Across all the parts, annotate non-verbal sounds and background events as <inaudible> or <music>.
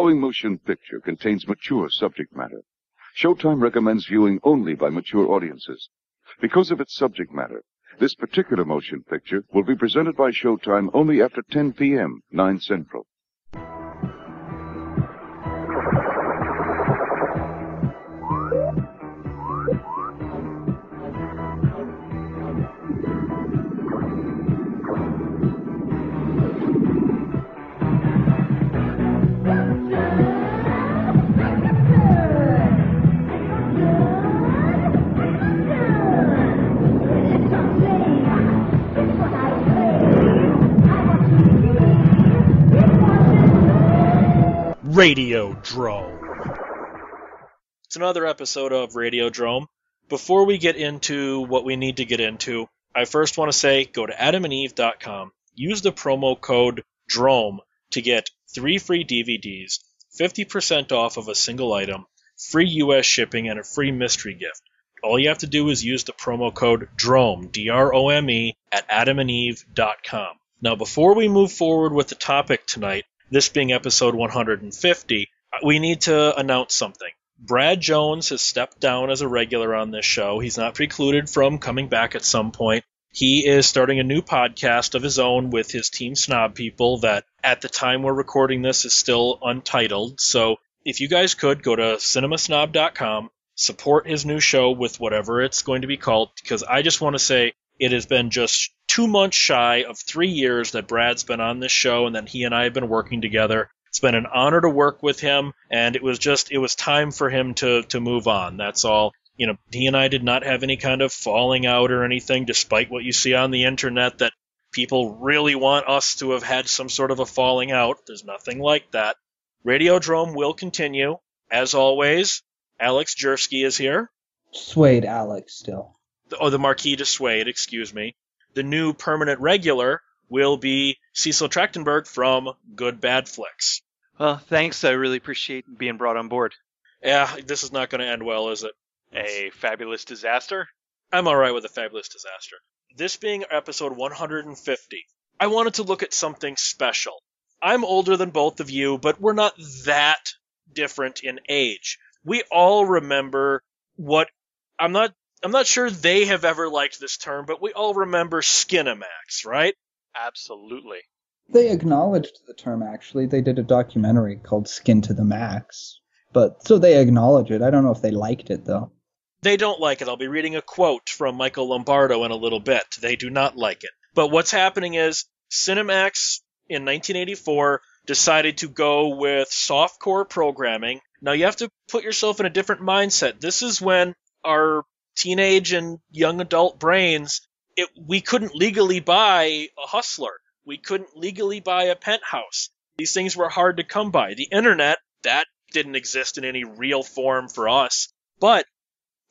following motion picture contains mature subject matter. Showtime recommends viewing only by mature audiences. Because of its subject matter, this particular motion picture will be presented by Showtime only after 10 p.m., 9 Central. Radiodrome. It's another episode of Radiodrome. Before we get into what we need to get into, I first want to say go to adamandeve.com, use the promo code DROME to get three free DVDs, 50% off of a single item, free US shipping, and a free mystery gift. All you have to do is use the promo code DROME, D R O M E, at adamandeve.com. Now, before we move forward with the topic tonight, this being episode 150, we need to announce something. Brad Jones has stepped down as a regular on this show. He's not precluded from coming back at some point. He is starting a new podcast of his own with his Team Snob people that at the time we're recording this is still untitled. So if you guys could go to cinemasnob.com, support his new show with whatever it's going to be called, because I just want to say it has been just two months shy of three years that Brad's been on this show and that he and I have been working together. It's been an honor to work with him, and it was just it was time for him to to move on. That's all. You know, he and I did not have any kind of falling out or anything, despite what you see on the internet that people really want us to have had some sort of a falling out. There's nothing like that. Radiodrome will continue. As always, Alex Jersky is here. Swayed Alex still. Oh, the Marquis de Suede, excuse me. The new permanent regular will be Cecil Trachtenberg from Good Bad Flicks. Well, thanks. I really appreciate being brought on board. Yeah, this is not going to end well, is it? A fabulous disaster? I'm alright with a fabulous disaster. This being episode 150, I wanted to look at something special. I'm older than both of you, but we're not that different in age. We all remember what I'm not I'm not sure they have ever liked this term, but we all remember Skinamax, right? Absolutely. They acknowledged the term actually. They did a documentary called Skin to the Max. But so they acknowledge it. I don't know if they liked it though. They don't like it. I'll be reading a quote from Michael Lombardo in a little bit. They do not like it. But what's happening is Cinemax in 1984 decided to go with softcore programming. Now you have to put yourself in a different mindset. This is when our teenage and young adult brains, it, we couldn't legally buy a hustler. We couldn't legally buy a penthouse. These things were hard to come by. The internet, that didn't exist in any real form for us. But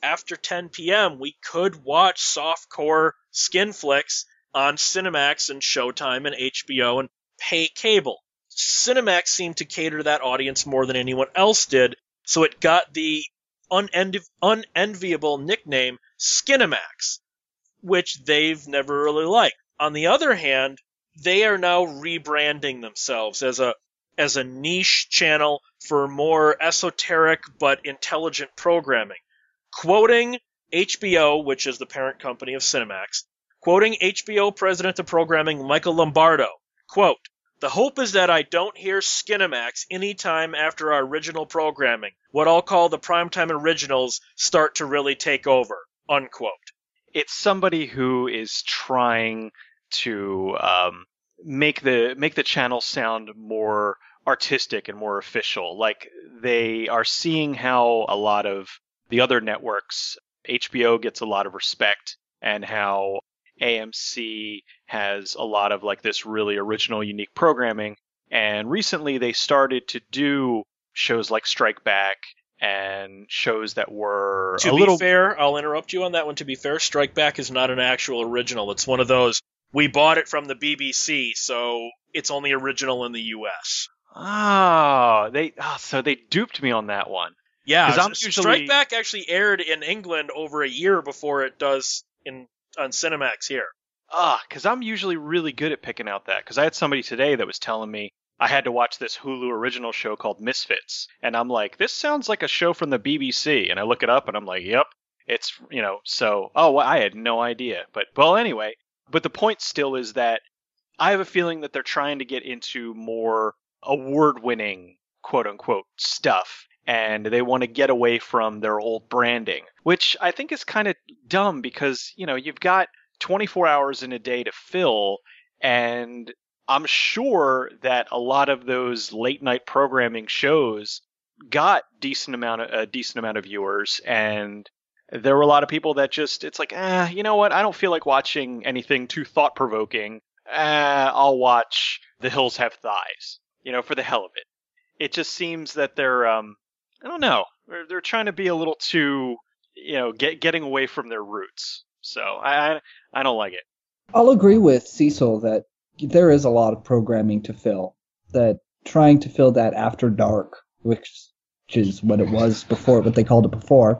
after 10 p.m., we could watch softcore skin flicks on Cinemax and Showtime and HBO and pay cable. Cinemax seemed to cater to that audience more than anyone else did, so it got the unenvi- unenviable nickname Skinamax, which they've never really liked. On the other hand, they are now rebranding themselves as a as a niche channel for more esoteric but intelligent programming. Quoting HBO, which is the parent company of Cinemax, quoting HBO president of programming Michael Lombardo, quote, the hope is that I don't hear Skinamax anytime after our original programming, what I'll call the primetime originals, start to really take over. Unquote. It's somebody who is trying to um, make the make the channel sound more artistic and more official. Like they are seeing how a lot of the other networks, HBO gets a lot of respect, and how AMC has a lot of like this really original, unique programming. And recently they started to do shows like Strike Back and shows that were To a be little fair, I'll interrupt you on that one. To be fair, Strike Back is not an actual original. It's one of those we bought it from the BBC, so it's only original in the US. Oh, ah, they oh, so they duped me on that one. Yeah, I'm usually- Strike Back actually aired in England over a year before it does in on Cinemax here. Ah, because I'm usually really good at picking out that. Because I had somebody today that was telling me I had to watch this Hulu original show called Misfits, and I'm like, this sounds like a show from the BBC, and I look it up, and I'm like, yep, it's you know, so oh, well, I had no idea, but well, anyway, but the point still is that I have a feeling that they're trying to get into more award-winning quote unquote stuff and they want to get away from their old branding, which I think is kind of dumb because, you know, you've got 24 hours in a day to fill and I'm sure that a lot of those late night programming shows got decent amount of a decent amount of viewers and there were a lot of people that just it's like ah you know what? I don't feel like watching anything too thought provoking ah, i'll watch the hills have thighs you know for the hell of it. It just seems that they're um i don't know they're, they're trying to be a little too you know get getting away from their roots so i i, I don't like it I'll agree with Cecil that there is a lot of programming to fill. That trying to fill that after dark, which is what it was before, what they called it before,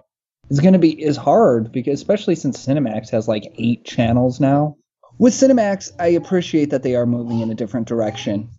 is going to be is hard because especially since Cinemax has like eight channels now. With Cinemax, I appreciate that they are moving in a different direction.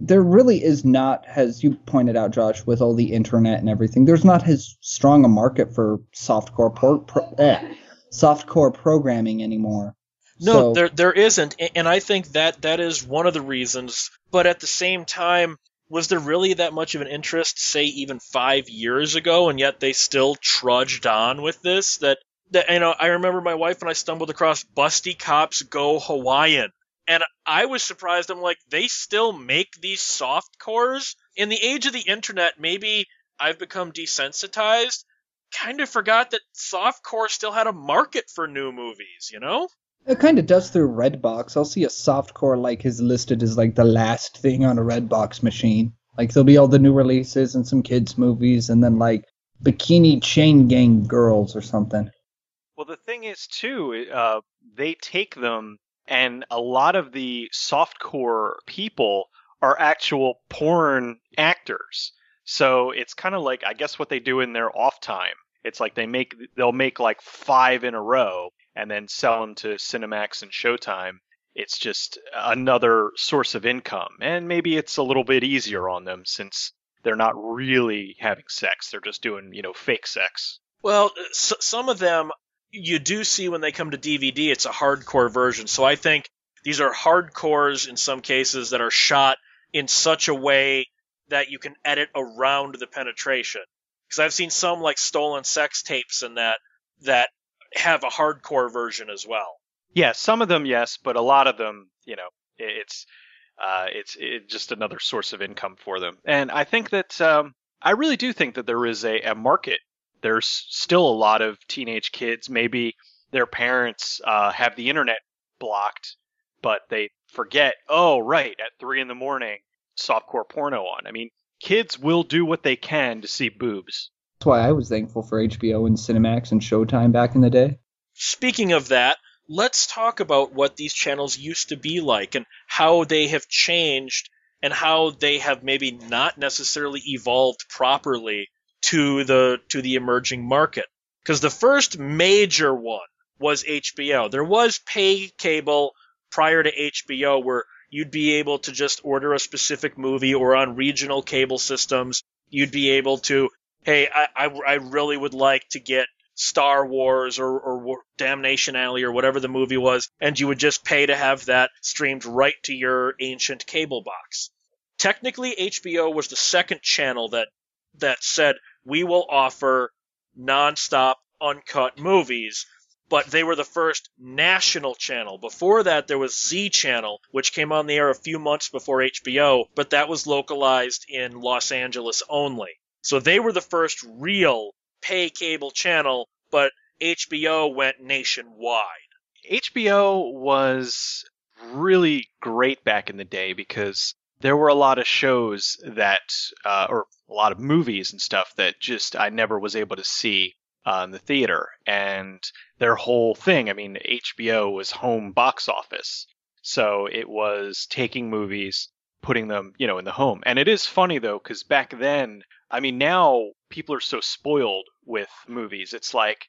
There really is not, as you pointed out, Josh, with all the internet and everything. There's not as strong a market for softcore pro, pro, eh, softcore programming anymore. No, So- there there isn't, and I think that that is one of the reasons. But at the same time, was there really that much of an interest, say even five years ago, and yet they still trudged on with this? That that you know, I remember my wife and I stumbled across Busty Cops Go Hawaiian, and I was surprised. I'm like, they still make these soft cores in the age of the internet. Maybe I've become desensitized. Kind of forgot that softcore still had a market for new movies. You know? It kind of does through Redbox. I'll see a softcore like is listed as like the last thing on a Redbox machine. Like there'll be all the new releases and some kids movies, and then like Bikini Chain Gang Girls or something. Well, the thing is, too, uh, they take them, and a lot of the softcore people are actual porn actors. So it's kind of like, I guess, what they do in their off time. It's like they make, they'll make like five in a row and then sell them to Cinemax and Showtime. It's just another source of income. And maybe it's a little bit easier on them since they're not really having sex. They're just doing, you know, fake sex. Well, s- some of them you do see when they come to DVD, it's a hardcore version. So I think these are hardcores in some cases that are shot in such a way that you can edit around the penetration. Because I've seen some like stolen sex tapes and that that have a hardcore version as well. Yeah, some of them, yes, but a lot of them, you know, it's uh, it's it, just another source of income for them. And I think that um, I really do think that there is a, a market. There's still a lot of teenage kids. Maybe their parents uh, have the internet blocked, but they forget. Oh, right, at three in the morning, softcore porno on. I mean, kids will do what they can to see boobs. That's why I was thankful for HBO and Cinemax and Showtime back in the day. Speaking of that, let's talk about what these channels used to be like and how they have changed and how they have maybe not necessarily evolved properly to the to the emerging market. Because the first major one was HBO. There was pay cable prior to HBO where you'd be able to just order a specific movie or on regional cable systems, you'd be able to, hey, I, I, I really would like to get Star Wars or, or Damnation Alley or whatever the movie was, and you would just pay to have that streamed right to your ancient cable box. Technically, HBO was the second channel that that said we will offer nonstop uncut movies, but they were the first national channel. Before that, there was Z Channel, which came on the air a few months before HBO, but that was localized in Los Angeles only. So they were the first real pay cable channel, but HBO went nationwide. HBO was really great back in the day because there were a lot of shows that, uh, or a lot of movies and stuff that just I never was able to see uh, in the theater. And their whole thing, I mean, HBO was home box office. So it was taking movies, putting them, you know, in the home. And it is funny though, because back then, I mean, now people are so spoiled with movies. It's like,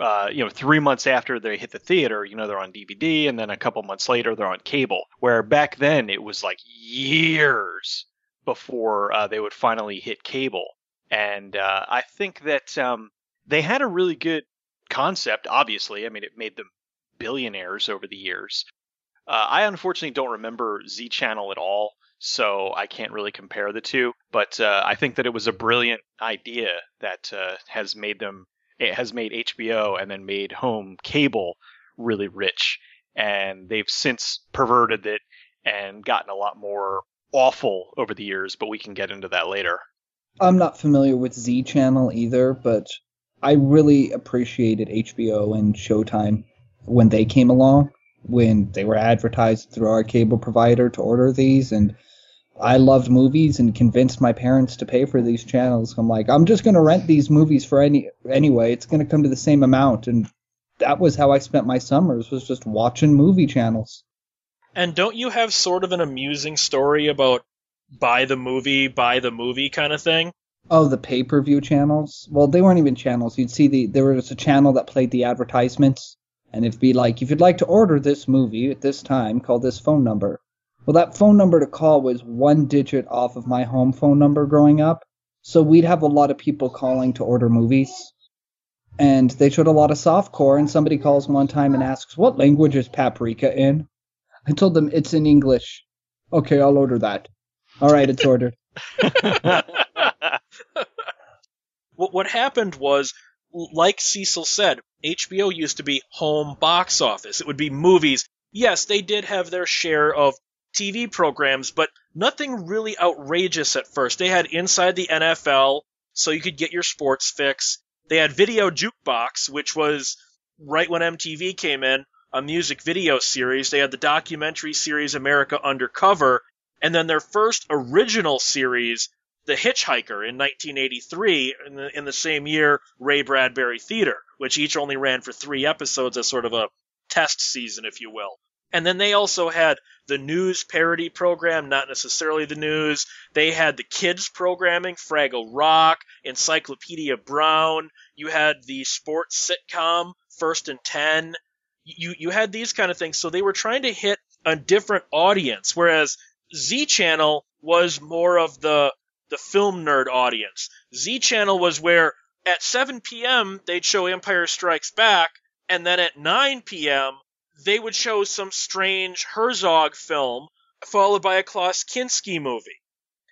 uh, you know, three months after they hit the theater, you know, they're on DVD, and then a couple months later, they're on cable. Where back then, it was like years before uh, they would finally hit cable. And uh, I think that um, they had a really good concept, obviously. I mean, it made them billionaires over the years. Uh, I unfortunately don't remember Z Channel at all, so I can't really compare the two. But uh, I think that it was a brilliant idea that uh, has made them it has made HBO and then made home cable really rich. And they've since perverted it and gotten a lot more awful over the years, but we can get into that later. I'm not familiar with Z Channel either, but I really appreciated HBO and Showtime when they came along, when they were advertised through our cable provider to order these. And I loved movies and convinced my parents to pay for these channels. I'm like, I'm just going to rent these movies for any anyway. It's going to come to the same amount. And that was how I spent my summers was just watching movie channels. And don't you have sort of an amusing story about buy the movie, buy the movie kind of thing? Oh, the pay per view channels? Well, they weren't even channels. You'd see the there was a channel that played the advertisements, and it'd be like, if you'd like to order this movie at this time, call this phone number. Well, that phone number to call was one digit off of my home phone number growing up. So we'd have a lot of people calling to order movies. And they showed a lot of softcore, and somebody calls one time and asks, What language is paprika in? I told them it's in English. Okay, I'll order that. All right, it's ordered. <laughs> what happened was, like Cecil said, HBO used to be home box office. It would be movies. Yes, they did have their share of TV programs, but nothing really outrageous at first. They had Inside the NFL, so you could get your sports fix. They had Video Jukebox, which was right when MTV came in, a music video series. They had the documentary series America Undercover, and then their first original series, The Hitchhiker, in 1983, in the, in the same year, Ray Bradbury Theater, which each only ran for three episodes as sort of a test season, if you will. And then they also had the news parody program, not necessarily the news. They had the kids programming, Fraggle Rock, Encyclopedia Brown. You had the sports sitcom, First and Ten. You you had these kind of things. So they were trying to hit a different audience, whereas Z Channel was more of the the film nerd audience. Z Channel was where at 7 p.m. they'd show Empire Strikes Back, and then at 9 p.m they would show some strange Herzog film followed by a Klaus Kinski movie.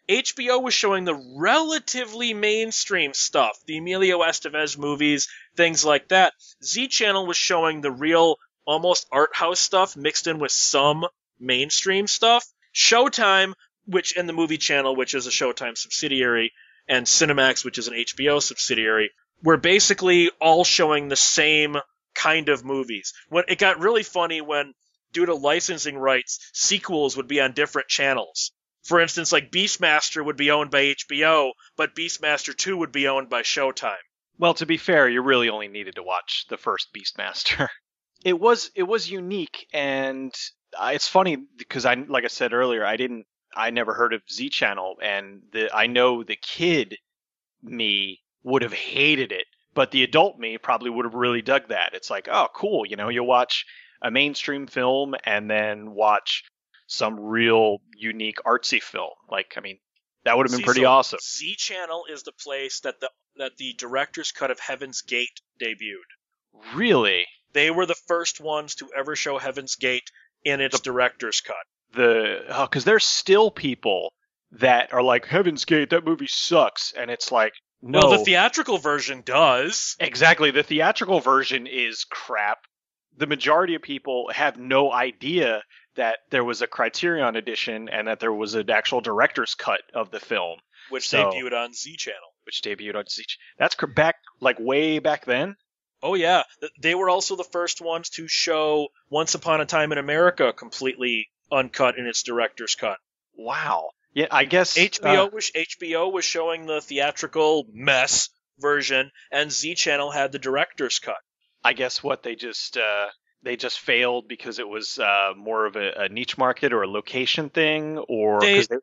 HBO was showing the relatively mainstream stuff, the Emilio Estevez movies, things like that. Z Channel was showing the real, almost art house stuff mixed in with some mainstream stuff. Showtime, which in the movie channel, which is a Showtime subsidiary, and Cinemax, which is an HBO subsidiary, were basically all showing the same kind of movies. When it got really funny when due to licensing rights, sequels would be on different channels. For instance, like Beastmaster would be owned by HBO, but Beastmaster 2 would be owned by Showtime. Well, to be fair, you really only needed to watch the first Beastmaster. <laughs> It was it was unique and it's funny because I like I said earlier, I didn't I never heard of Z Channel and the I know the kid me would have hated it but the adult me probably would have really dug that. It's like, oh, cool. You know, you'll watch a mainstream film and then watch some real unique artsy film. Like, I mean, that would have been See, pretty so awesome. Z Channel is the place that the that the director's cut of Heaven's Gate debuted. Really? They were the first ones to ever show Heaven's Gate in its director's cut. The because oh, there's still people that are like Heaven's Gate, that movie sucks, and it's like no. Well, the theatrical version does. Exactly. The theatrical version is crap. The majority of people have no idea that there was a Criterion edition and that there was an actual director's cut of the film, which so, debuted on Z Channel. Which debuted on Z. That's back like way back then. Oh yeah, they were also the first ones to show Once Upon a Time in America completely uncut in its director's cut. Wow. Yeah, I guess HBO uh, was HBO was showing the theatrical mess version, and Z Channel had the director's cut. I guess what they just uh, they just failed because it was uh, more of a, a, niche market or a location thing, or they, they...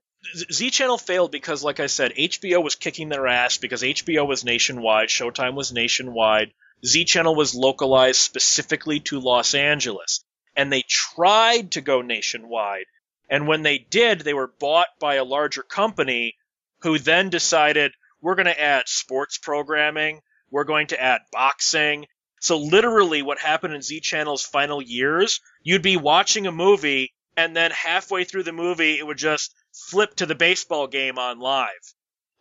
Z Channel failed because, like I said, HBO was kicking their ass because HBO was nationwide, Showtime was nationwide. Z Channel was localized specifically to Los Angeles. And they tried to go nationwide. And when they did, they were bought by a larger company who then decided we're going to add sports programming, we're going to add boxing. So literally what happened in Z Channel's final years, you'd be watching a movie and then halfway through the movie it would just flip to the baseball game on live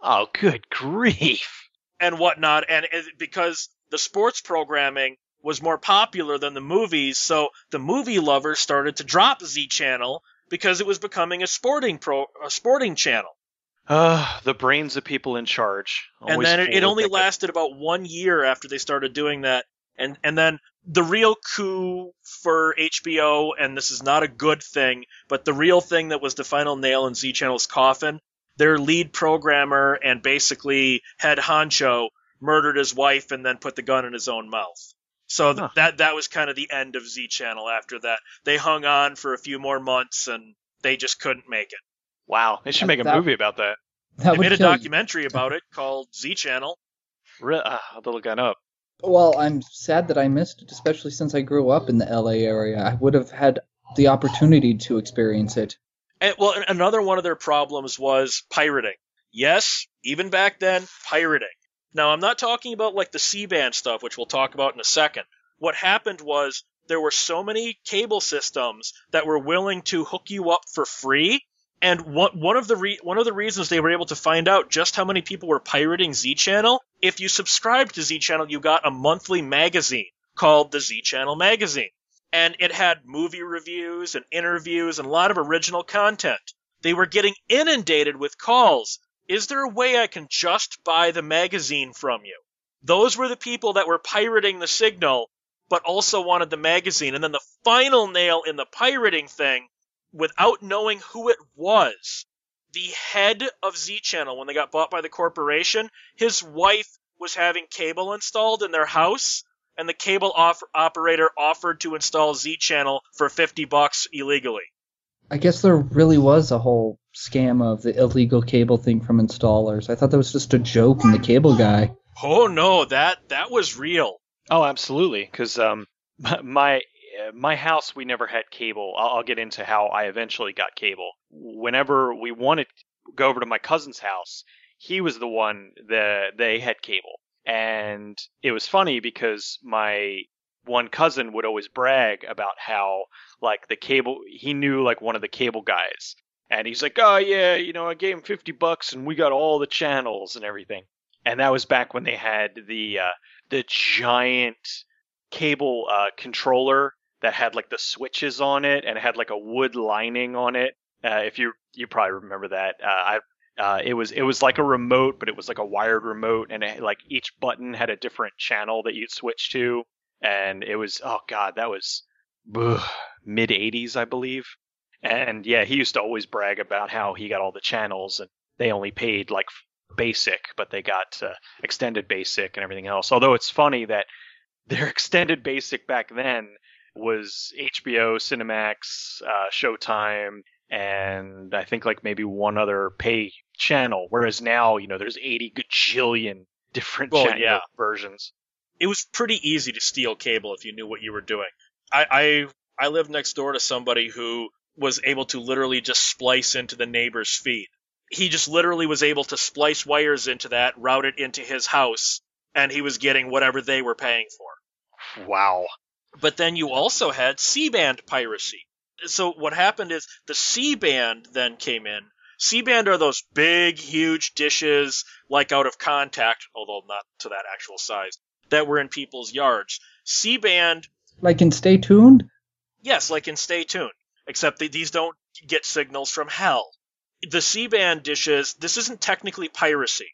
Oh, good grief. and whatnot. And it, because the sports programming was more popular than the movies, so the movie lovers started to drop Z Channel because it was becoming a sporting pro, a sporting channel. Uh, the brains of people in charge. and then it, it only lasted about one year after they started doing that and and then the real coup for HBO and this is not a good thing but the real thing that was the final nail in Z Channel's coffin their lead programmer and basically head honcho murdered his wife and then put the gun in his own mouth so th- Huh. that that was kind of the end of Z Channel after that they hung on for a few more months and they just couldn't make it Wow, they should That- make a that- movie about that. That they made a kill you. documentary about it called Z Channel Re- uh, I'll have look that up. Well, I'm sad that I missed it, especially since I grew up in the LA area. I would have had the opportunity to experience it. And, well, another one of their problems was pirating. Yes, even back then, pirating. Now, I'm not talking about like the C-band stuff, which we'll talk about in a second. What happened was there were so many cable systems that were willing to hook you up for free, and one of the re- one of the reasons they were able to find out just how many people were pirating Z Channel, if you subscribed to Z Channel, you got a monthly magazine called the Z Channel Magazine and it had movie reviews and interviews and a lot of original content. They were getting inundated with calls. Is there a way I can just buy the magazine from you? Those were the people that were pirating the signal, but also wanted the magazine. And then the final nail in the pirating thing, without knowing who it was, the head of Z Channel, when they got bought by the corporation, his wife was having cable installed in their house and the cable off- operator offered to install Z Channel for 50 bucks illegally. I guess there really was a whole scam of the illegal cable thing from installers. I thought that was just a joke in the cable guy. Oh no, that that was real. Oh, absolutely. Because um, <laughs> my uh, my house we never had cable. I'll, I'll get into how I eventually got cable. Whenever we wanted to go over to my cousin's house, he was the one that they had cable, and it was funny because my one cousin would always brag about how like the cable he knew like one of the cable guys. And he's like oh yeah you know i gave him 50 bucks and we got all the channels and everything. And that was back when they had the uh, the giant cable uh, controller that had like the switches on it and it had like a wood lining on it. Uh, if you you probably remember that, uh, I uh, it was it was like a remote, but it was like a wired remote, and it, like each button had a different channel that you'd switch to, and it was oh god, that was mid '80s, I believe. And yeah, he used to always brag about how he got all the channels, and they only paid like basic, but they got uh, extended basic and everything else. Although it's funny that <laughs> their extended basic back then was HBO, Cinemax, uh, Showtime, and I think like maybe one other pay channel. Whereas now, you know, there's 80 gajillion different Well, channel yeah. versions. It was pretty easy to steal cable if you knew what you were doing. I I, I lived next door to somebody who was able to literally just splice into the neighbor's feed. He just literally was able to splice wires into that, route it into his house, and he was getting whatever they were paying for. Wow. But then you also had C-band piracy. So what happened is the C-band then came in. C-band are those big, huge dishes, like out of contact, although not to that actual size, that were in people's yards. C-band, Like in Stay Tuned? yes, like in Stay Tuned, except that these don't get signals from hell. The C-band dishes, this isn't technically piracy.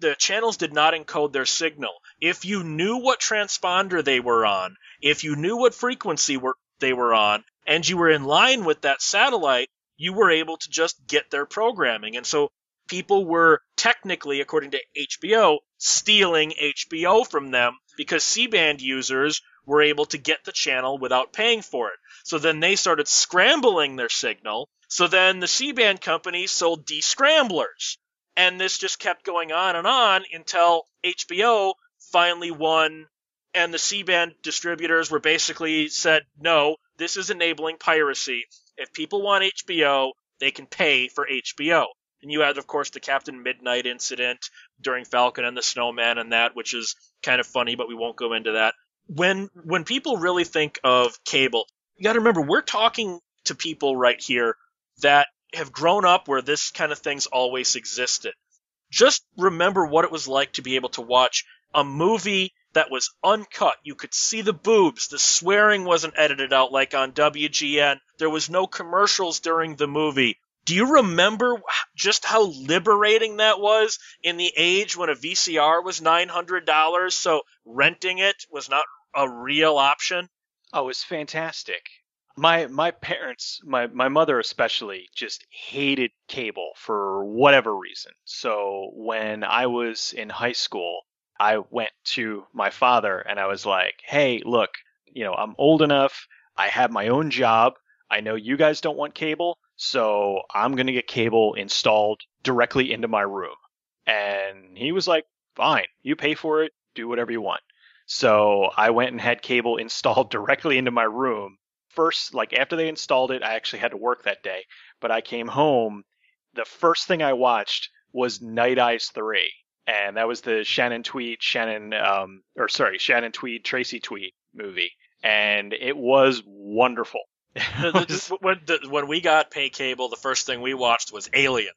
The channels did not encode their signal. If you knew what transponder they were on, if you knew what frequency were, they were on, and you were in line with that satellite, you were able to just get their programming. And so people were technically, according to HBO, stealing HBO from them because C-band users were able to get the channel without paying for it. So then they started scrambling their signal. So then the C-band company sold descramblers. And this just kept going on and on until HBO finally won and the C-band distributors were basically said, no, this is enabling piracy. If people want HBO, they can pay for HBO. And you had, of course, the Captain Midnight incident during Falcon and the Snowman and that, which is kind of funny, but we won't go into that. When when people really think of cable, you got to remember we're talking to people right here that have grown up where this kind of thing's always existed. Just remember what it was like to be able to watch a movie that was uncut. You could see the boobs. The swearing wasn't edited out like on WGN. There was no commercials during the movie. Do you remember just how liberating that was in the age when a VCR was $900, so renting it was not a real option? Oh, it was fantastic. My my parents, my my mother especially, just hated cable for whatever reason. So when I was in high school, I went to my father and I was like, "Hey, look, you know, I'm old enough. I have my own job. I know you guys don't want cable, so I'm going to get cable installed directly into my room." And he was like, "Fine. You pay for it. Do whatever you want." So I went and had cable <laughs> installed directly into my room. First, like after they installed it, I actually had to work that day, but I came home. The first thing I watched was Night Eyes 3 and that was the Shannon Tweed, Shannon, um, or sorry, Shannon Tweed, Tracy Tweed movie, and it was wonderful. The- the- when, the, when we got pay cable, the first thing we watched was Alien.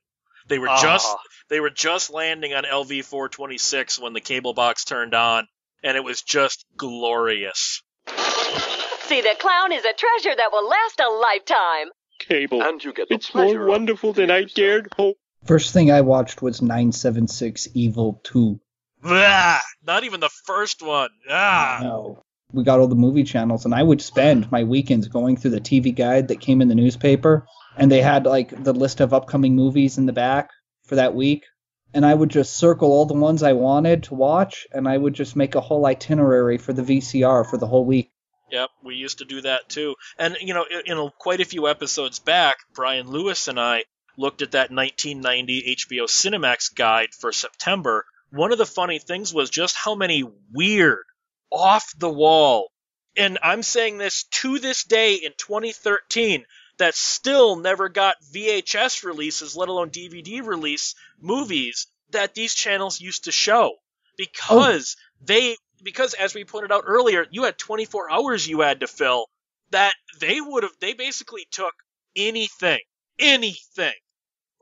They were just Ah, they were just landing on LV 426 when the cable box turned on, and it was just glorious. See, the clown is a treasure that will last a lifetime. Cable. And you get the It's more wonderful than I dared hope. First thing I watched was 976 Evil 2. Blah! Not even the first one. Ah. No. We got all the movie channels, and I would spend my weekends going through the TV guide that came in the newspaper, and they had like the list of upcoming movies in the back for that week. And I would just circle all the ones I wanted to watch, and I would just make a whole itinerary for the VCR for the whole week. Yep, we used to do that too. And you know, in, quite a few episodes back, Brian Lewis and I looked at that 1990 HBO Cinemax guide for September. One of the funny things was just how many weird, off the wall, and I'm saying this to this day in 2013, that still never got VHS releases, let alone DVD release movies that these channels used to show. Because they because as we pointed out earlier, you had 24 hours you had to fill that they would have they basically took anything, anything.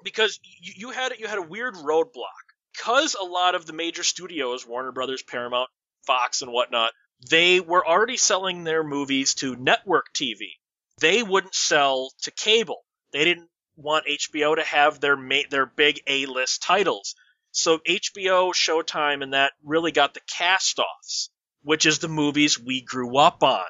Because you, you had you had a weird roadblock. Because a lot of the major studios, Warner Brothers, Paramount, Fox, and whatnot, they were already selling their movies to network TV. They wouldn't sell to cable. They didn't want HBO to have their ma- their big A-list titles. So HBO, Showtime, and that really got the cast-offs, which is the movies we grew up on.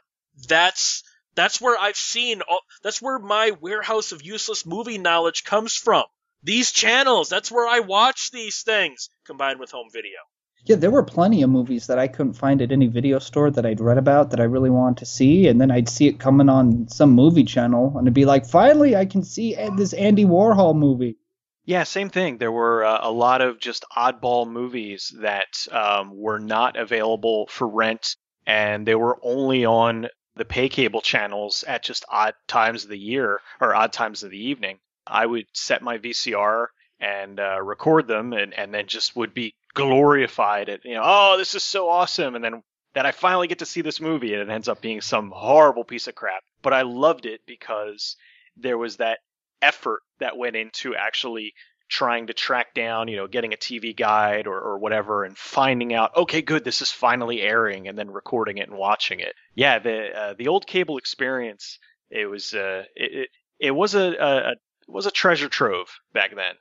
That's that's where I've seen. All, that's where my warehouse of useless movie knowledge comes from. These channels. That's where I watch these things, combined with home video. Yeah, there were plenty of movies that I couldn't find at any video store that I'd read about that I really wanted to see, and then I'd see it coming on some movie channel, and it'd be like, finally, I can see this Andy Warhol movie. Yeah, same thing. There were uh, a lot of just oddball movies that um, were not available for rent, and they were only on the pay cable channels at just odd times of the year or odd times of the evening. I would set my VCR and uh, record them, and, and then just would be glorified at you know, oh, this is so awesome, and then that I finally get to see this movie, and it ends up being some horrible piece of crap. But I loved it because there was that effort that went into actually trying to track down, you know, getting a TV guide or, or whatever and finding out, okay, good, this is finally airing and then recording it and watching it. Yeah, the uh, the old cable experience, it was uh, it, it it was a, a, a it was a treasure trove back then.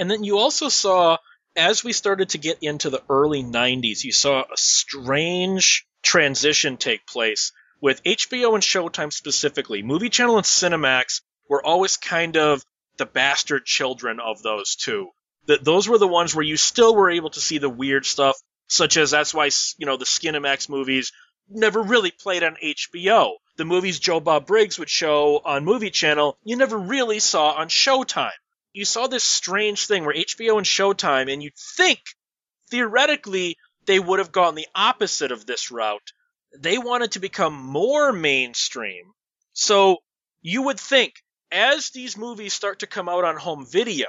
And then you also saw, as we started to get into the early 90s, you saw a strange transition take place with HBO and Showtime specifically. Movie Channel and Cinemax were always kind of the bastard children of those two. That those were the ones where you still were able to see the weird stuff, such as that's why you know the Skinemax movies never really played on HBO. The movies Joe Bob Briggs would show on Movie Channel, you never really saw on Showtime you saw this strange thing where HBO and Showtime, and you'd think theoretically they would have gone the opposite of this route. They wanted to become more mainstream. So you would think as these movies start to come out on home video,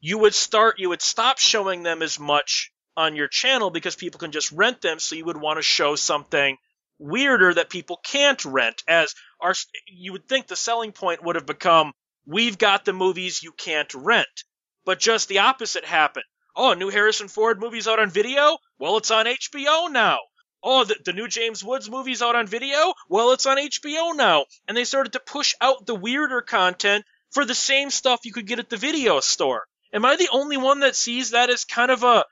you would start you would stop showing them as much on your channel because people can just rent them so you would want to show something weirder that people can't rent as our you would think the selling point would have become we've got the movies you can't rent. But just the opposite happened. Oh new harrison ford movie's out on video? Well it's on hbo now. Oh the, the new james woods movie's out on video? Well it's on hbo now. And they started to push out the weirder content for the same stuff you could get at the video store. Am i the only one that sees that as kind of a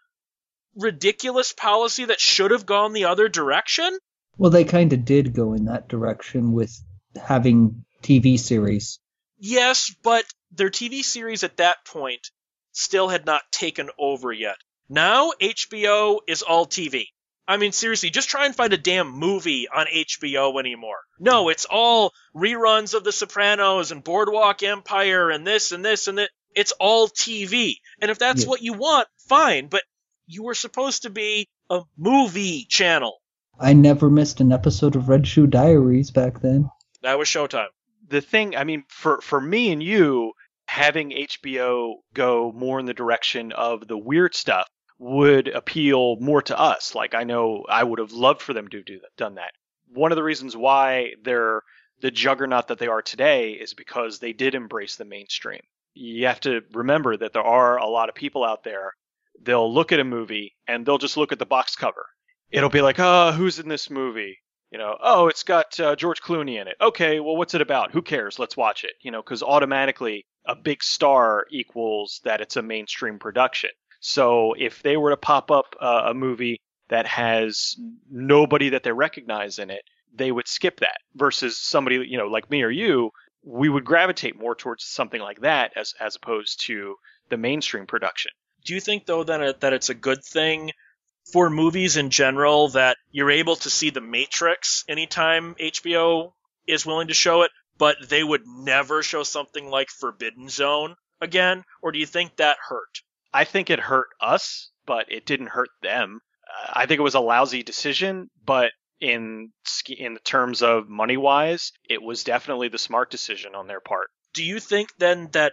ridiculous policy that should have gone the other direction? Well, they kind of did go in that direction with having TV series. Yes, but their TV series at that point still had not taken over yet. Now HBO is all TV. I mean, seriously, just try and find a damn movie on HBO anymore. No, it's all reruns of The Sopranos and Boardwalk Empire and this and this and that. It's all TV. And if that's Yeah. what you want, fine, but you were supposed to be a movie channel. I never missed an episode of Red Shoe Diaries back then. That was Showtime. The thing i mean for for me and you having hbo go more in the direction of the weird stuff would appeal more to us. Like i know i would have loved for them to do that, done that. One of the reasons why they're the juggernaut that they are today is because they did embrace the mainstream. You have to remember that there are a lot of people out there they'll look at a movie and they'll just look at the box cover. It'll be like oh who's in this movie you know, oh, it's got uh, George Clooney in it. Okay, well, what's it about? Who cares? Let's watch it. You know, because automatically a big star equals that it's a mainstream production. So if they were to pop up uh, a movie that has nobody that they recognize in it, they would skip that. Versus somebody, you know, like me or you, we would gravitate more towards something like that as as opposed to the mainstream production. Do you think though that that it's a good thing for movies in general that you're able to see The Matrix anytime HBO is willing to show it, but they would never show something like Forbidden Zone again? Or do you think that hurt? I think it hurt us, but it didn't hurt them. Uh, I think it was a lousy decision, but in in terms of money wise, it was definitely the smart decision on their part. Do you think then that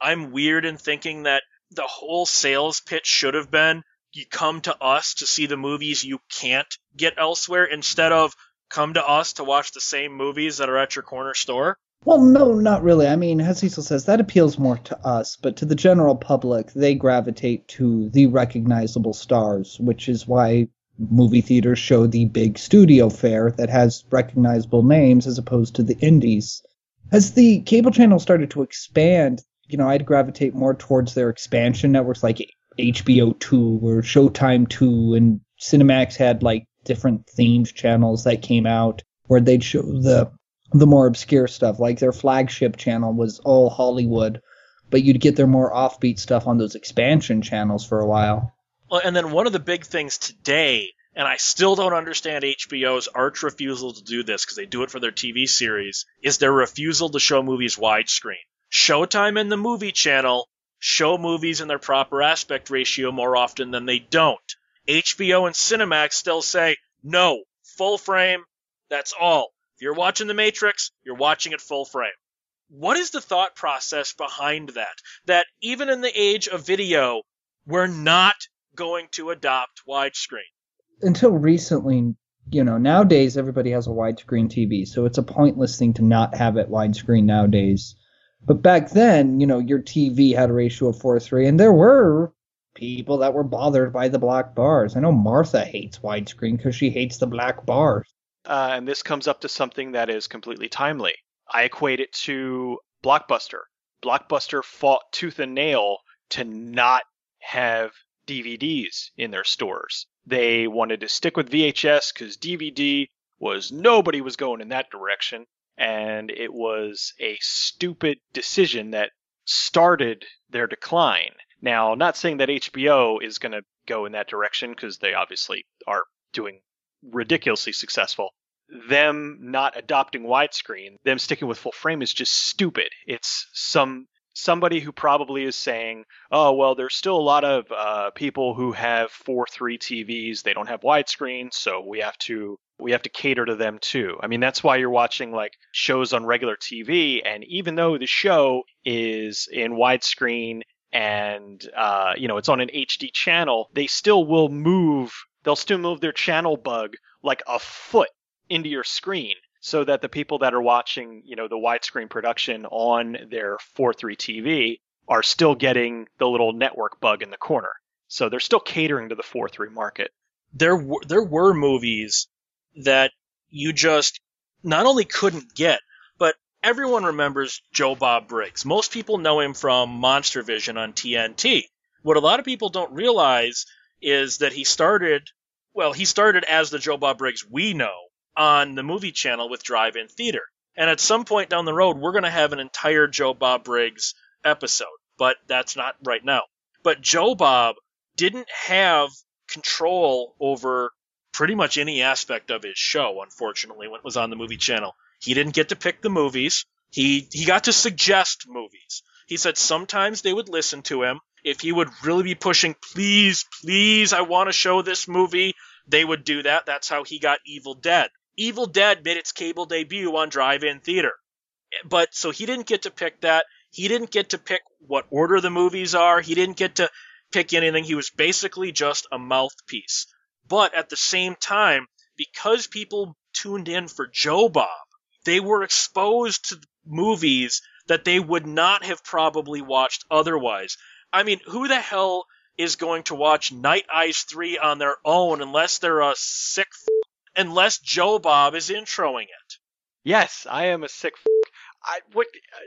I'm weird in thinking that the whole sales pitch should have been you come to us to see the movies you can't get elsewhere instead of come to us to watch the same movies that are at your corner store? Well, no, not really. I mean, as Cecil says, that appeals more to us, but to the general public, they gravitate to the recognizable stars, which is why movie theaters show the big studio fare that has recognizable names as opposed to the indies. As the cable channel started to expand, you know, I'd gravitate more towards their expansion networks like HBO 2 or Showtime 2, and Cinemax had like different themed channels that came out where they'd show the the more obscure stuff. Like their flagship channel was all Hollywood, but you'd get their more offbeat stuff on those expansion channels for a while. Well, and then one of the big things today, and I still don't understand HBO's arch refusal to do this because they do it for their TV series, is their refusal to show movies widescreen. Showtime and the movie channel show movies in their proper aspect ratio more often than they don't. HBO and Cinemax still say, no, full frame, that's all. If you're watching The Matrix, you're watching it full frame. What is the thought process behind that? That even in the age of video, we're not going to adopt widescreen. Until recently, you know, nowadays everybody has a widescreen TV, so it's a pointless thing to not have it widescreen nowadays. But back then, you know, your TV had a ratio of 4 3, and there were people that were bothered by the black bars. I know Martha hates widescreen because she hates the black bars. Uh, and this comes up to something that is completely timely. I equate it to Blockbuster. Blockbuster fought tooth and nail to not have DVDs in their stores. They wanted to stick with VHS because DVD was nobody was going in that direction, and it was a stupid decision that started their decline. Now, not saying that HBO is going to go in that direction because they obviously are doing ridiculously successful. Them not adopting widescreen, them sticking with full frame is just stupid. It's some somebody who probably is saying, "Oh, well, there's still a lot of uh, people who have four three TVs. They don't have widescreen, so we have to we have to cater to them too." I mean, that's why you're watching like shows on regular TV, and even though the show is in widescreen and uh, you know it's on an HD channel, they still will move. They'll still move their channel bug like a foot into your screen so that the people that are watching, you know, the widescreen production on their 4.3 TV are still getting the little network bug in the corner. So they're still catering to the 4.3 market. There were, there were movies that you just not only couldn't get, but everyone remembers Joe Bob Briggs. Most people know him from Monster Vision on TNT. What a lot of people don't realize is that he started, well, he started as the Joe Bob Briggs we know on the movie channel with Drive In Theater. And at some point down the road, we're going to have an entire Joe Bob Briggs episode, but that's not right now. But Joe Bob didn't have control over pretty much any aspect of his show, unfortunately, when it was on the movie channel. He didn't get to pick the movies. He, he got to suggest movies. He said sometimes they would listen to him. If he would really be pushing, please, please, I want to show this movie, they would do that. That's how he got Evil Dead. Evil Dead made its cable debut on Drive-In Theater. But so he didn't get to pick that. He didn't get to pick what order the movies are. He didn't get to pick anything. He was basically just a mouthpiece. But at the same time, because people tuned in for Joe Bob, they were exposed to movies that they would not have probably watched otherwise. I mean, who the hell is going to watch Night Eyes 3 on their own unless they're a sick unless Joe Bob is introing it. Yes, I am a sick. F- I what?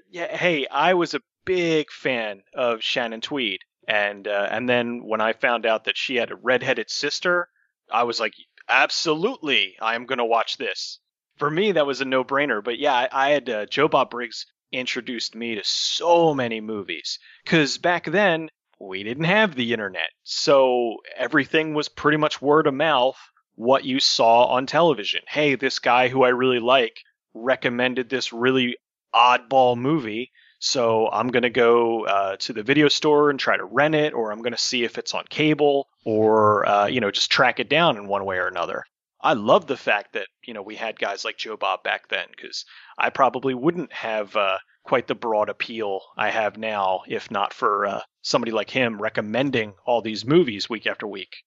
Yeah, hey, I was a big fan of Shannon Tweed, and uh, and then when I found out that she had a redheaded sister, I was like, absolutely, I am gonna watch this. For me, that was a no-brainer. But yeah, I, I had uh, Joe Bob Briggs introduced me to so many movies because back then we didn't have the internet, so everything was pretty much word of mouth what you saw on television. Hey, this guy who I really like recommended this really oddball movie. So I'm going to go uh, to the video store and try to rent it, or I'm going to see if it's on cable, or uh, you know just track it down in one way or another. I love the fact that you know we had guys like Joe Bob back then, because I probably wouldn't have uh, quite the broad appeal I have now if not for uh, somebody like him recommending all these movies week after week.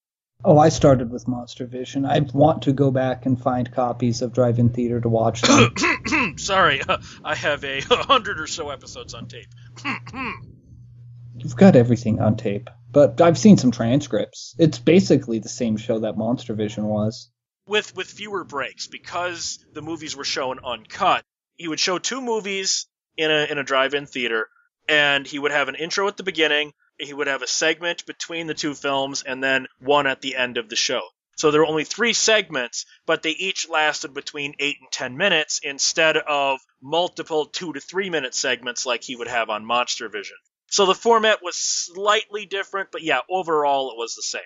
Oh, I started with Monster Vision. I want to go back and find copies of Drive-In Theater to watch them. <coughs> <coughs> Sorry, uh, I have a <laughs> hundred or so episodes on tape. <coughs> You've got everything on tape, but I've seen some transcripts. It's basically the same show that Monster Vision was. With with fewer breaks because the movies were shown uncut. He would show two movies in a in a drive-in theater, and he would have an intro at the beginning, he would have a segment between the two films and then one at the end of the show. So there were only three segments, but they each lasted between eight and ten minutes instead of multiple two to three minute segments like he would have on Monster Vision. So the format was slightly different, but yeah, overall it was the same.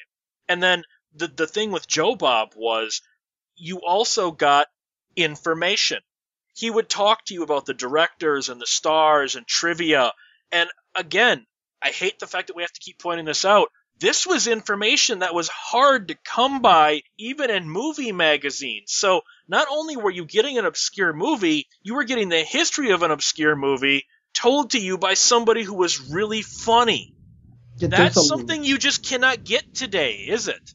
And then the the thing with Joe Bob was you also got information. He would talk to you about the directors and the stars and trivia. And again, I hate the fact that we have to keep pointing this out. This was information that was hard to come by even in movie magazines. So not only were you getting an obscure movie, you were getting the history of an obscure movie told to you by somebody who was really funny. Yeah, That's a- something you just cannot get today, is it?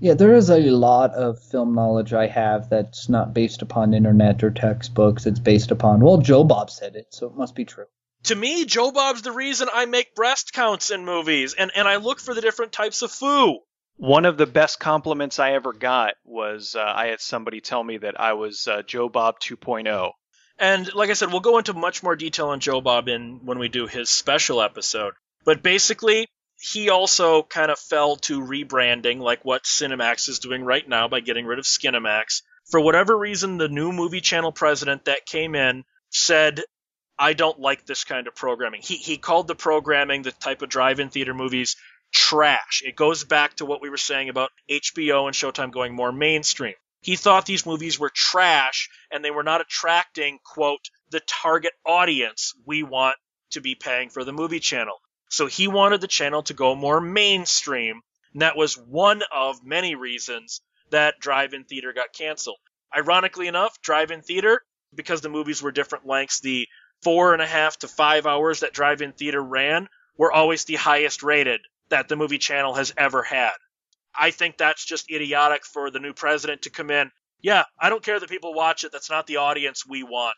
Yeah, there is a lot of film knowledge I have that's not based upon internet or textbooks. It's based upon, well, Joe Bob said it, so it must be true. To me, Joe Bob's the reason I make breast counts in movies, and, and I look for the different types of foo. One of the best compliments I ever got was uh, I had somebody tell me that I was uh, Joe Bob oh. 2.0. And like I said, we'll go into much more detail on Joe Bob in when we do his special episode. But basically, he also kind of fell to rebranding, like what Cinemax is doing right now by getting rid of Skinemax. For whatever reason, the new movie channel president that came in said, I don't like this kind of programming. He, he called the programming, the type of drive in theater movies, trash. It goes back to what we were saying about HBO and Showtime going more mainstream. He thought these movies were trash and they were not attracting, quote, the target audience we want to be paying for the movie channel. So he wanted the channel to go more mainstream, and that was one of many reasons that drive-in theater got canceled. Ironically enough, drive-in theater, because the movies were different lengths, the four and a half to five hours that drive-in theater ran were always the highest rated that the movie channel has ever had. I think that's just idiotic for the new president to come in. Yeah, I don't care that people watch it. That's not the audience we want.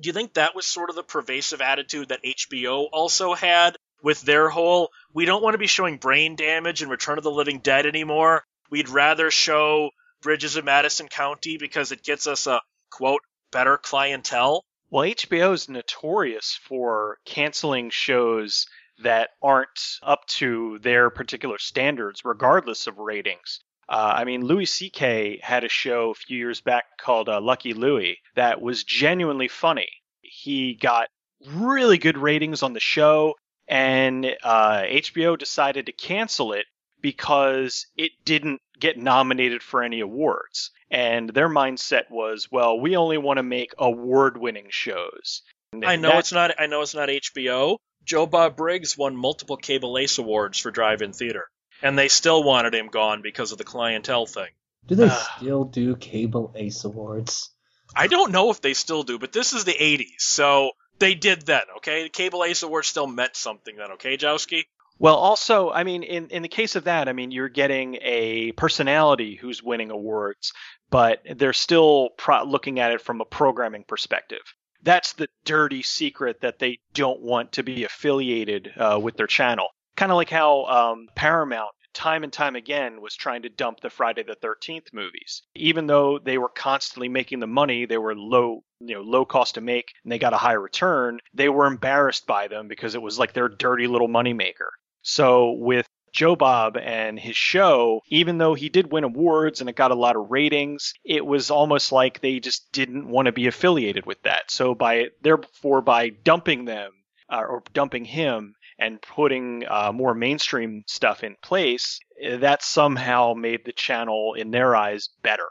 Do you think that was sort of the pervasive attitude that HBO also had with their whole, we don't want to be showing brain damage and Return of the Living Dead anymore. We'd rather show Bridges of Madison County because it gets us a, quote, better clientele? Well, HBO is notorious for canceling shows that aren't up to their particular standards, regardless of ratings. Uh, I mean, Louis C.K. had a show a few years back called uh, Lucky Louie that was genuinely funny. He got really good ratings on the show, and uh, HBO decided to cancel it because it didn't get nominated for any awards. And their mindset was, well, we only want to make award-winning shows. And I know it's not. I know it's not HBO. Joe Bob Briggs won multiple Cable Ace awards for drive-in theater, and they still wanted him gone because of the clientele thing. Do they still do Cable Ace Awards? I don't know if they still do, but this is the '80s, so they did then. Okay, the Cable Ace Award still meant something then. Okay, Jowski. Well, also, I mean, in, in the case of that, I mean, you're getting a personality who's winning awards, but they're still pro- looking at it from a programming perspective. That's the dirty secret that they don't want to be affiliated uh, with their channel. Kind of like how um, Paramount, time and time again, was trying to dump the Friday the 13th movies. Even though they were constantly making the money, they were low, you know, low cost to make, and they got a high return. They were embarrassed by them because it was like their dirty little moneymaker. So with Joe Bob and his show, even though he did win awards and it got a lot of ratings, it was almost like they just didn't want to be affiliated with that. So by therefore by dumping them uh, or dumping him and putting uh, more mainstream stuff in place, that somehow made the channel in their eyes better.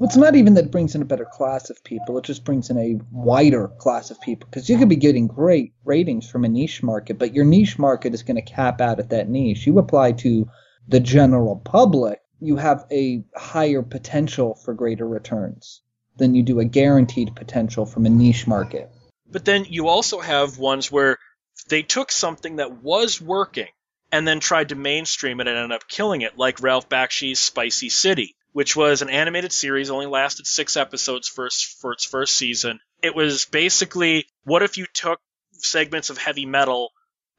Well, it's not even that it brings in a better class of people. It just brings in a wider class of people because you could be getting great ratings from a niche market, but your niche market is going to cap out at that niche. You apply to the general public, you have a higher potential for greater returns than you do a guaranteed potential from a niche market. But then you also have ones where they took something that was working and then tried to mainstream it and ended up killing it, like Ralph Bakshi's Spicy City, which was an animated series, only lasted six episodes for, for its first season. It was basically what if you took segments of heavy metal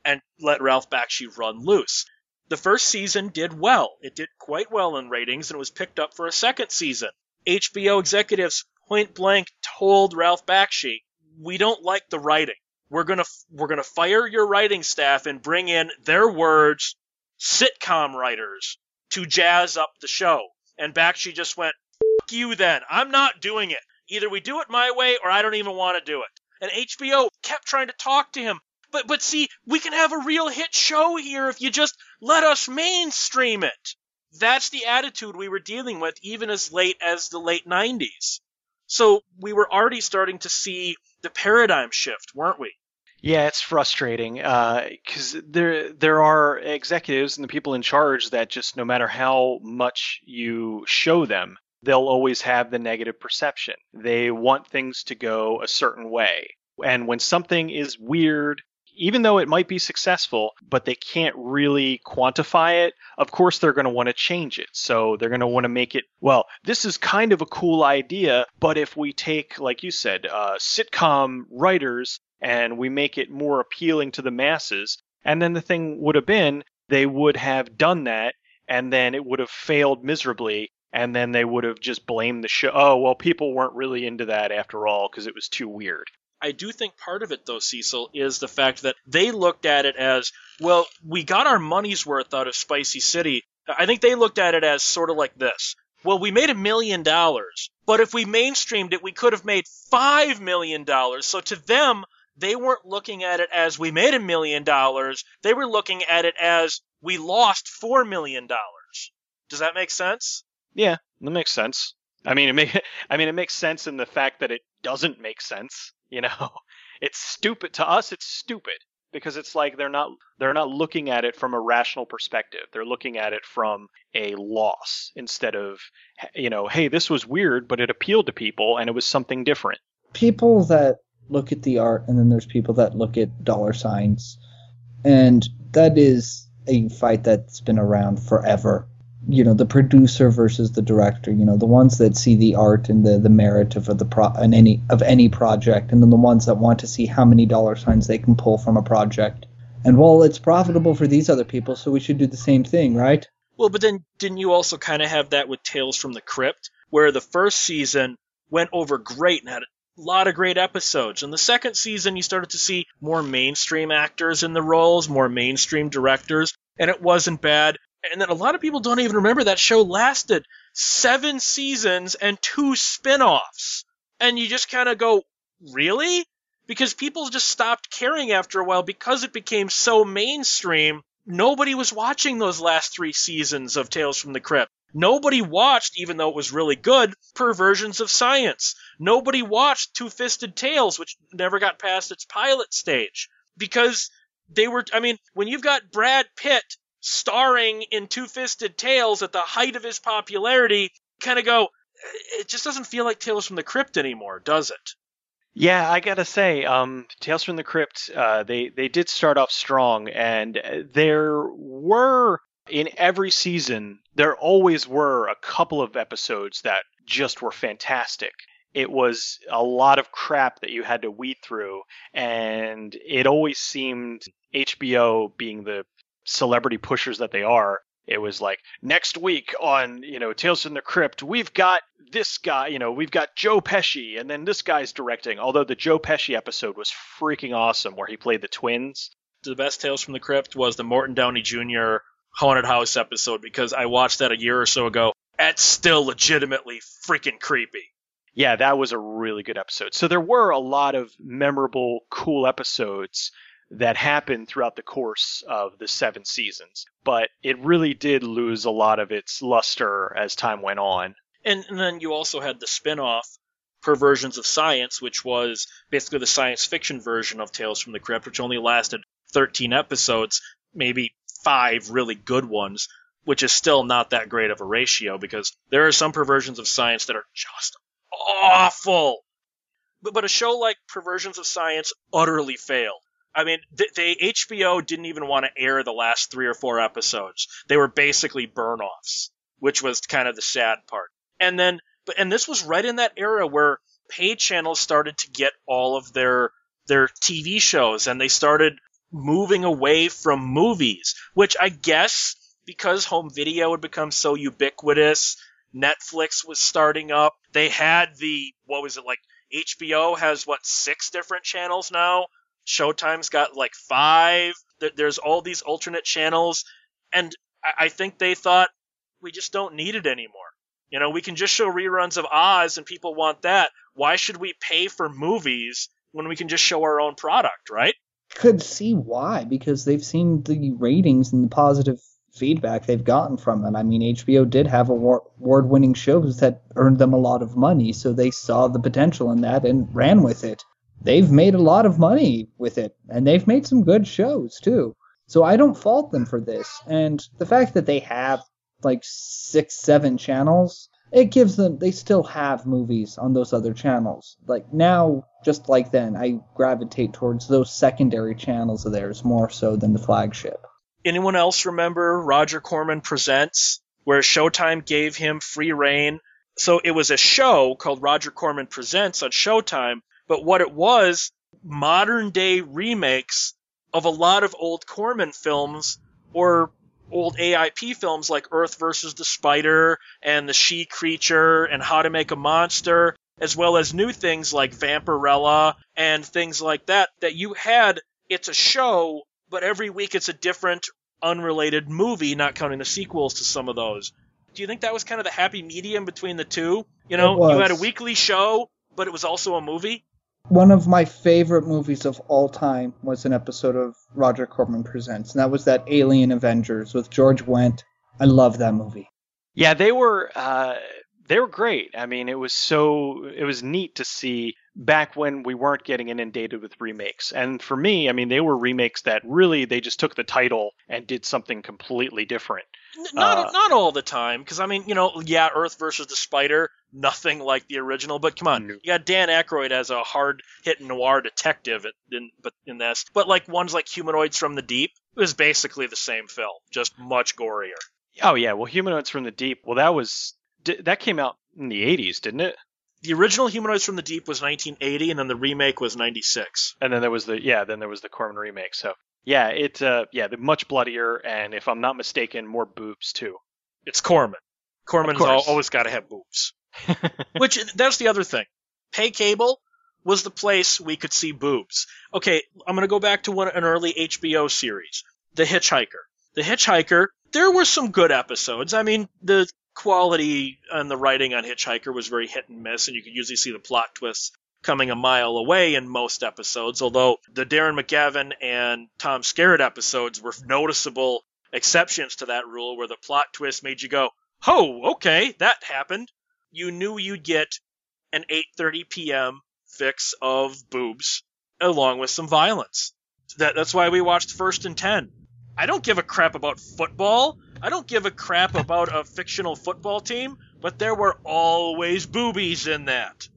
and let Ralph Bakshi run loose? The first season did well. It did quite well in ratings and it was picked up for a second season. HBO executives point blank told Ralph Bakshi, "We don't like the writing. We're gonna we're gonna fire your writing staff and bring in their words, sitcom writers to jazz up the show." And Bakshi just went, "Fuck you then. I'm not doing it. Either we do it my way or I don't even want to do it." And HBO kept trying to talk to him. But but see, we can have a real hit show here if you just let us mainstream it. That's the attitude we were dealing with even as late as the late 90s. So we were already starting to see the paradigm shift, weren't we? Yeah, it's frustrating because there there are executives and the people in charge that just no matter how much you show them, they'll always have the negative perception. They want things to go a certain way, and when something is weird, even though it might be successful, but they can't really quantify it, of course they're going to want to change it. So they're going to want to make it, well, this is kind of a cool idea, but if we take, like you said, uh, sitcom writers and we make it more appealing to the masses, and then the thing would have been they would have done that and then it would have failed miserably. And then they would have just blamed the show. Oh, well, people weren't really into that after all because it was too weird. I do think part of it, though, Cecil, is the fact that they looked at it as, well, we got our money's worth out of Spicy City. I think they looked at it as sort of like this. Well, we made a million dollars, but if we mainstreamed it, we could have made five million dollars. So to them, they weren't looking at it as we made a million dollars. They were looking at it as we lost four million dollars. Does that make sense? Yeah, that makes sense. I mean, it make, <laughs> I mean, it makes sense in the fact that it doesn't make sense. <laughs> You know, it's stupid to us. It's stupid. because it's like they're not they're not looking at it from a rational perspective. They're looking at it from a loss instead of you know, hey, this was weird, but it appealed to people and it was something different. People that look at the art and then there's people that look at dollar signs. And that is a fight that's been around forever. You know, the producer versus the director, you know, the ones that see the art and the, the merit of the pro and any of any project, and then the ones that want to see how many dollar signs they can pull from a project. And well, it's profitable for these other people, so we should do the same thing, right? Well, but then didn't you also kind of have that with Tales from the Crypt, where the first season went over great and had lot of great episodes. And the second season, you started to see more mainstream actors in the roles, more mainstream directors, and it wasn't bad. And then a lot of people don't even remember that show lasted seven seasons and two spin offs. And you just kind of go, really? Because people just stopped caring after a while because it became so mainstream. Nobody was watching those last three seasons of Tales from the Crypt. Nobody watched, even though it was really good, Perversions of Science. Nobody watched Two Fisted Tales, which never got past its pilot stage. Because they were, I mean, when you've got Brad Pitt starring in Two Fisted Tales at the height of his popularity, kind of go, it just doesn't feel like Tales from the Crypt anymore, does it? Yeah, I gotta say, um, Tales from the Crypt, uh, they they did start off strong, and there were in every season there always were a couple of episodes that just were fantastic. It was a lot of crap that you had to weed through, and it always seemed HBO being the celebrity pushers that they are. It was like next week on you know Tales from the Crypt, we've got this guy, you know, we've got Joe Pesci, and then this guy's directing. Although the Joe Pesci episode was freaking awesome, where he played the twins. The best Tales from the Crypt was the Morton Downey Jr. Haunted House episode because I watched that a year or so ago. That's still legitimately freaking creepy. Yeah, that was a really good episode. So there were a lot of memorable, cool episodes that happened throughout the course of the seven seasons, but it really did lose a lot of its luster as time went on. And, and then you also had the spin off, Perversions of Science, which was basically the science fiction version of Tales from the Crypt, which only lasted 13 episodes, maybe five really good ones, which is still not that great of a ratio because there are some perversions of science that are just awful. But, but a show like Perversions of Science utterly failed. I mean, the, the HBO didn't even want to air the last three or four episodes. They were basically burn-offs, which was kind of the sad part. And then, but and this was right in that era where pay channels started to get all of their their TV shows, and they started moving away from movies, which I guess because home video had become so ubiquitous, Netflix was starting up. They had the, what was it, like HBO has what, six different channels now? Showtime's got like five. There's all these alternate channels. And I think they thought we just don't need it anymore. You know, we can just show reruns of Oz and people want that. Why should we pay for movies when we can just show our own product, right? could see why because they've seen the ratings and the positive feedback they've gotten from it. I mean, HBO did have award winning shows that earned them a lot of money, so they saw the potential in that and ran with it. They've made a lot of money with it, and they've made some good shows too. So I don't fault them for this. And the fact that they have like six, seven channels, it gives them they still have movies on those other channels. Like now, just like then, I gravitate towards those secondary channels of theirs more so than the flagship. Anyone else remember Roger Corman Presents, where Showtime gave him free reign? So it was a show called Roger Corman Presents on Showtime, but what it was, modern day remakes of a lot of old Corman films or old AIP films like Earth versus the Spider and The She Creature and How to Make a Monster, as well as new things like Vampirella and things like that, that you had, it's a show, but every week it's a different unrelated movie, not counting the sequels to some of those. Do you think that was kind of the happy medium between the two? You know, you had a weekly show, but it was also a movie? One of my favorite movies of all time was an episode of Roger Corman Presents, and that was that Alien Avengers with George Wendt. I love that movie. Yeah, they were uh, they were great. I mean, it was so it was neat to see back when we weren't getting inundated with remakes. And for me, I mean, they were remakes that really they just took the title and did something completely different. Not Uh, not all the time, because I mean, you know, yeah, Earth versus the Spider, nothing like the original. But come on, No. you got Dan Aykroyd as a hard hitting noir detective, in, but in this, but like ones like Humanoids from the Deep it was basically the same film, just much gorier. Oh yeah, well, Humanoids from the Deep. Well, that was that came out in the 80s, didn't it? The original Humanoids from the Deep was 1980, and then the remake was 96. And then there was the yeah, then there was the Corman remake. So yeah, it uh, yeah, the much bloodier and if I'm not mistaken, more boobs too. It's Corman. Corman's Of al- course. always got to have boobs. <laughs> Which that's the other thing. Pay cable was the place we could see boobs. Okay, I'm gonna go back to one an early HBO series, The Hitchhiker. The Hitchhiker. There were some good episodes. I mean, the quality and the writing on Hitchhiker was very hit and miss, and you could usually see the plot twists coming a mile away in most episodes. Although the Darren McGavin and Tom Skerritt episodes were noticeable exceptions to that rule, where the plot twist made you go, "Oh, okay, that happened." You knew you'd get an 8:30 p.m. fix of boobs along with some violence. That, that's why we watched First and Ten. I don't give a crap about football. I don't give a crap about a fictional football team, but there were always boobies in that.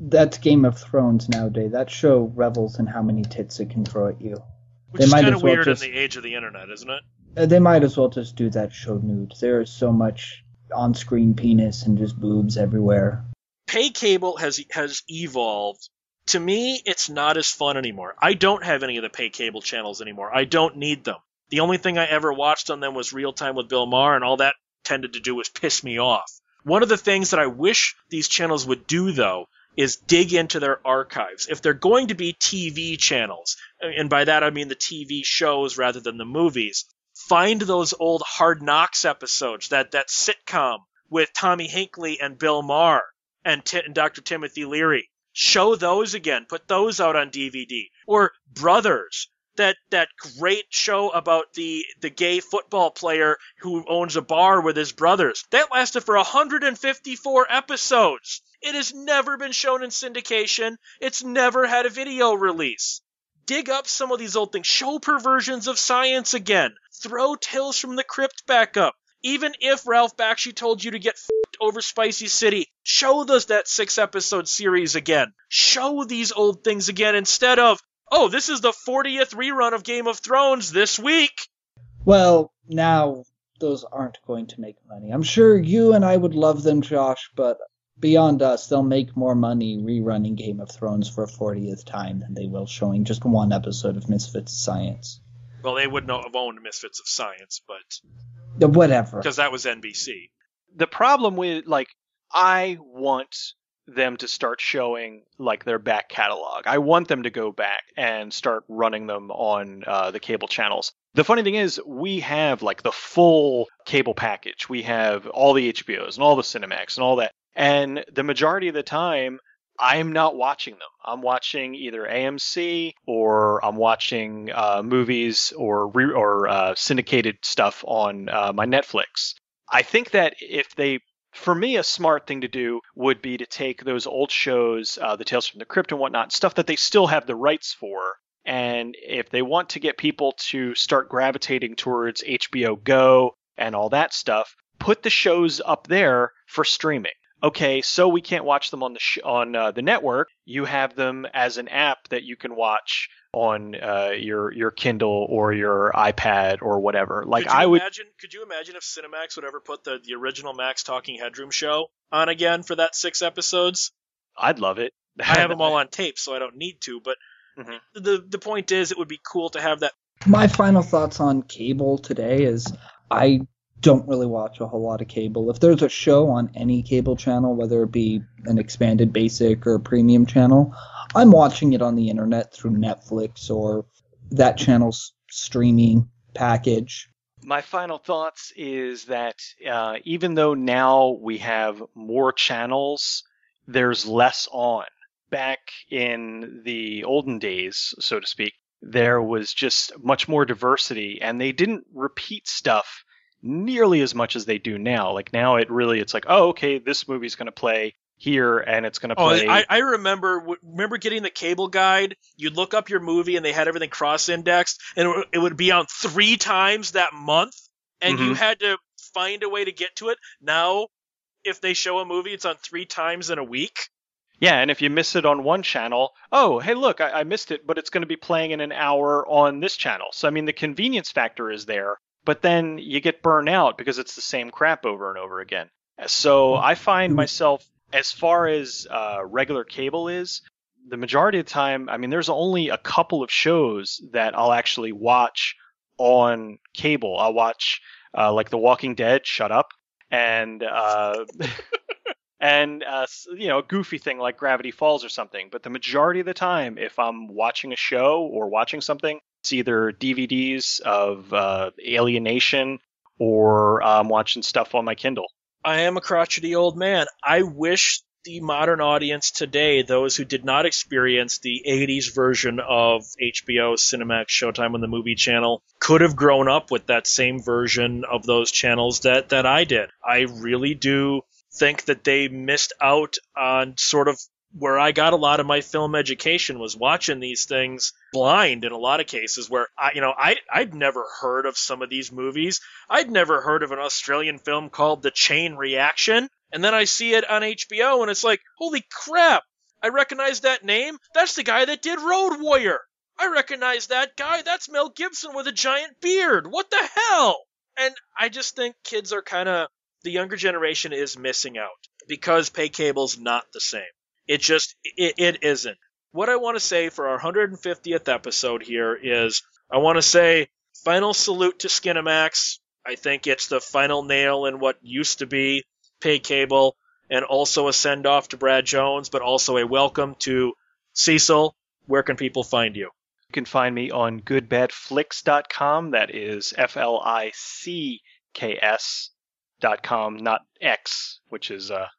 That's Game of Thrones nowadays. That show revels in how many tits it can throw at you. Which They is might kind as of well weird just- in the age of the internet, isn't it? Uh, They might as well just do that show nude. There is so much on-screen penis and just boobs everywhere. pay cable has has evolved. To me, it's not as fun anymore. I don't have any of the pay cable channels anymore. I don't need them. The only thing I ever watched on them was Real Time with Bill Maher, and all that tended to do was piss me off. One of the things that I wish these channels would do, though, is dig into their archives. If they're going to be TV channels, and by that I mean the TV shows rather than the movies, find those old Hard Knocks episodes, that, that sitcom with Tommy Hinkley and Bill Maher and, Ti- and Dr. Timothy Leary. Show those again. Put those out on DVD. Or Brothers, that that great show about the the gay football player who owns a bar with his brothers. That lasted for 154 episodes. It has never been shown in syndication. It's never had a video release. Dig up some of these old things. Show perversions of science again. Throw Tales from the Crypt back up. Even if Ralph Bakshi told you to get f***ed over Spicy City, show us that six episode series again. Show these old things again instead of, oh, this is the 40th rerun of Game of Thrones this week. Well, now those aren't going to make money. I'm sure you and I would love them, Josh, but beyond us, they'll make more money rerunning Game of Thrones for a 40th time than they will showing just one episode of Misfits of Science. Well, they wouldn't have owned Misfits of Science, but Whatever. because that was NBC. the problem with like I want them to start showing like their back catalog. I want them to go back and start running them on uh, the cable channels. The funny thing is, we have like the full cable package. We have all the HBOs and all the Cinemax and all that. And the majority of the time, I'm not watching them. I'm watching either AMC or I'm watching uh, movies or re- or uh, syndicated stuff on uh, my Netflix. I think that if they, for me, a smart thing to do would be to take those old shows, uh, the Tales from the Crypt and whatnot, stuff that they still have the rights for, and if they want to get people to start gravitating towards HBO Go and all that stuff, put the shows up there for streaming. Okay, so we can't watch them on the sh- on uh, the network. You have them as an app that you can watch on uh, your your Kindle or your iPad or whatever. Like I would imagine? Could you imagine if Cinemax would ever put the the original Max Talking Headroom show on again for that six episodes? I'd love it. <laughs> I have them all on tape, so I don't need to. But Mhm. the the point is, it would be cool to have that. My final thoughts on cable today is I don't really watch a whole lot of cable. If there's a show on any cable channel, whether it be an expanded basic or a premium channel, I'm watching it on the internet through Netflix or that channel's streaming package. My final thoughts is that uh, even though now we have more channels, there's less on. Back in the olden days, so to speak, there was just much more diversity, and they didn't repeat stuff nearly as much as they do now. Like now, it really it's like, oh, okay, this movie's going to play here and it's going to Oh, play. I, I remember remember getting the cable guide. You'd look up your movie and they had everything cross-indexed, and it would, it would be on three times that month, and you Mhm. had to find a way to get to it. Now, if they show a movie, it's on three times in a week. Yeah, and if you miss it on one channel, oh, hey, look, I, I missed it, but it's going to be playing in an hour on this channel. So, I mean, the convenience factor is there, but then you get burned out because it's the same crap over and over again. So, I find myself, as far as uh, regular cable is, the majority of the time, I mean, there's only a couple of shows that I'll actually watch on cable. I'll watch, uh, like The Walking Dead, Shut Up, and uh, <laughs> and uh, you know a goofy thing like Gravity Falls or something. But the majority of the time, if I'm watching a show or watching something, it's either DVDs of uh, Alien Nation or I'm watching stuff on my Kindle. I am a crotchety old man. I wish the modern audience today, those who did not experience the 80s version of HBO, Cinemax, Showtime on the movie channel, could have grown up with that same version of those channels that, that I did. I really do think that they missed out on sort of where I got a lot of my film education was watching these things blind in a lot of cases where I, you know, I, I'd never heard of some of these movies. I'd never heard of an Australian film called The Chain Reaction. And then I see it on HBO and it's like, holy crap. I recognize that name. That's the guy that did Road Warrior. I recognize that guy. That's Mel Gibson with a giant beard. What the hell? And I just think kids are kind of, the younger generation is missing out because pay cable's not the same. It just, it, it isn't. What I want to say for our 150th episode here is I want to say final salute to Skinemax. I think it's the final nail in what used to be pay cable and also a send off to Brad Jones, but also a welcome to Cecil. Where can people find you? You can find me on goodbadflicks.com. That is F L I C K S dot com, not X, which is a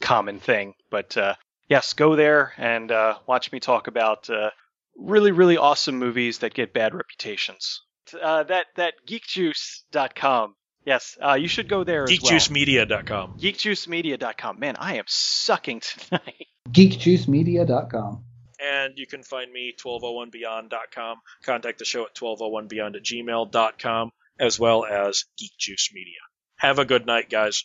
common thing. But uh, yes, go there and uh, watch me talk about uh, really, really awesome movies that get bad reputations. Uh, that that geekjuice.com. Yes, uh, you should go there as well. GeekJuiceMedia.com. Geekjuicemedia.com. Man, I am sucking tonight. <laughs> geekjuicemedia.com. And you can find me 1201beyond.com. Contact the show at 1201beyond at gmail.com, as well as Geek Juice Media. Have a good night, guys.